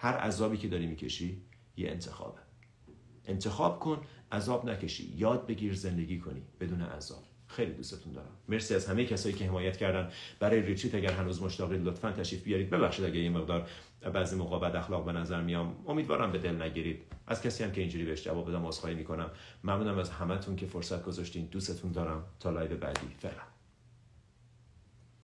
هر عذابی که داری می‌کشی یه انتخابه. انتخاب کن عذاب نکشی. یاد بگیر زندگی کنی بدون عذاب. خیلی دوستتون دارم. مرسی از همه کسایی که حمایت کردن. برای retreat اگر هنوز مشتاقید لطفا تشریف بیارید. ببخشید اگه یه مقدار بعضی موقع بد اخلاق به نظر میام. امیدوارم به دل نگیرید. از کسی هم که اینجوری بهش جواب بدم عذرخواهی می‌کنم. ممنونم از همتون که فرصت گذاشتین. دوستتون دارم. تا live بعدی. فعلا.